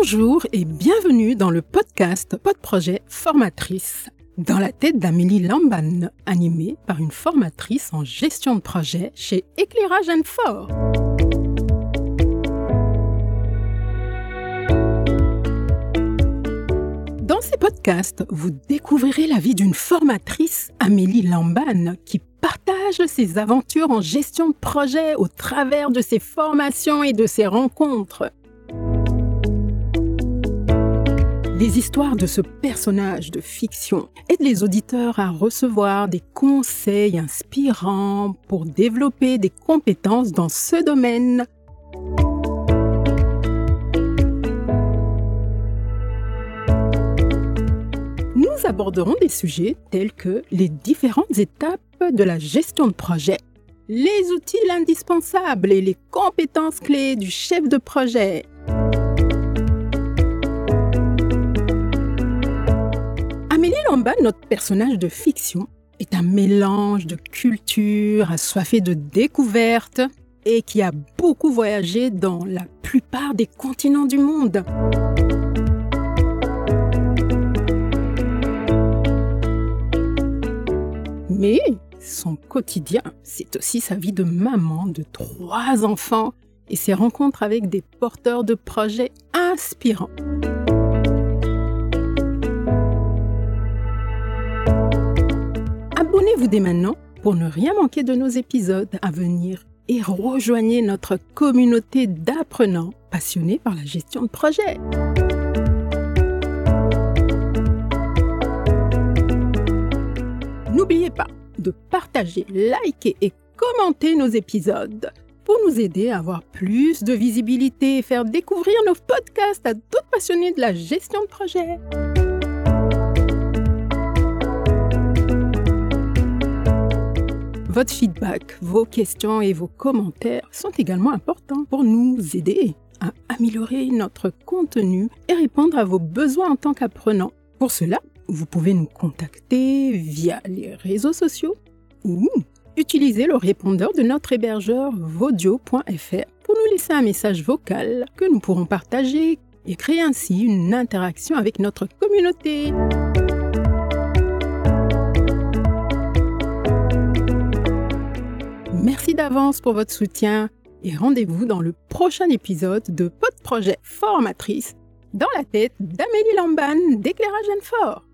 Bonjour et bienvenue dans le podcast Pod Projet Formatrice. Dans la tête d'Amélie Lamban, animée par une formatrice en gestion de projet chez Éclairage Fort. Dans ces podcasts, vous découvrirez la vie d'une formatrice, Amélie Lamban, qui partage ses aventures en gestion de projet au travers de ses formations et de ses rencontres. Les histoires de ce personnage de fiction aident les auditeurs à recevoir des conseils inspirants pour développer des compétences dans ce domaine. Nous aborderons des sujets tels que les différentes étapes de la gestion de projet, les outils indispensables et les compétences clés du chef de projet, Lamba, notre personnage de fiction, est un mélange de culture assoiffé de découvertes et qui a beaucoup voyagé dans la plupart des continents du monde. Mais son quotidien, c'est aussi sa vie de maman de trois enfants et ses rencontres avec des porteurs de projets inspirants. Abonnez-vous dès maintenant pour ne rien manquer de nos épisodes à venir et rejoignez notre communauté d'apprenants passionnés par la gestion de projet. N'oubliez pas de partager, liker et commenter nos épisodes pour nous aider à avoir plus de visibilité et faire découvrir nos podcasts à d'autres passionnés de la gestion de projet. Votre feedback, vos questions et vos commentaires sont également importants pour nous aider à améliorer notre contenu et répondre à vos besoins en tant qu'apprenant. Pour cela, vous pouvez nous contacter via les réseaux sociaux ou utiliser le répondeur de notre hébergeur vodio.fr pour nous laisser un message vocal que nous pourrons partager et créer ainsi une interaction avec notre communauté. Merci d'avance pour votre soutien et rendez-vous dans le prochain épisode de Pod Projet Formatrice dans la tête d'Amélie Lamban d'Éclairage Fort.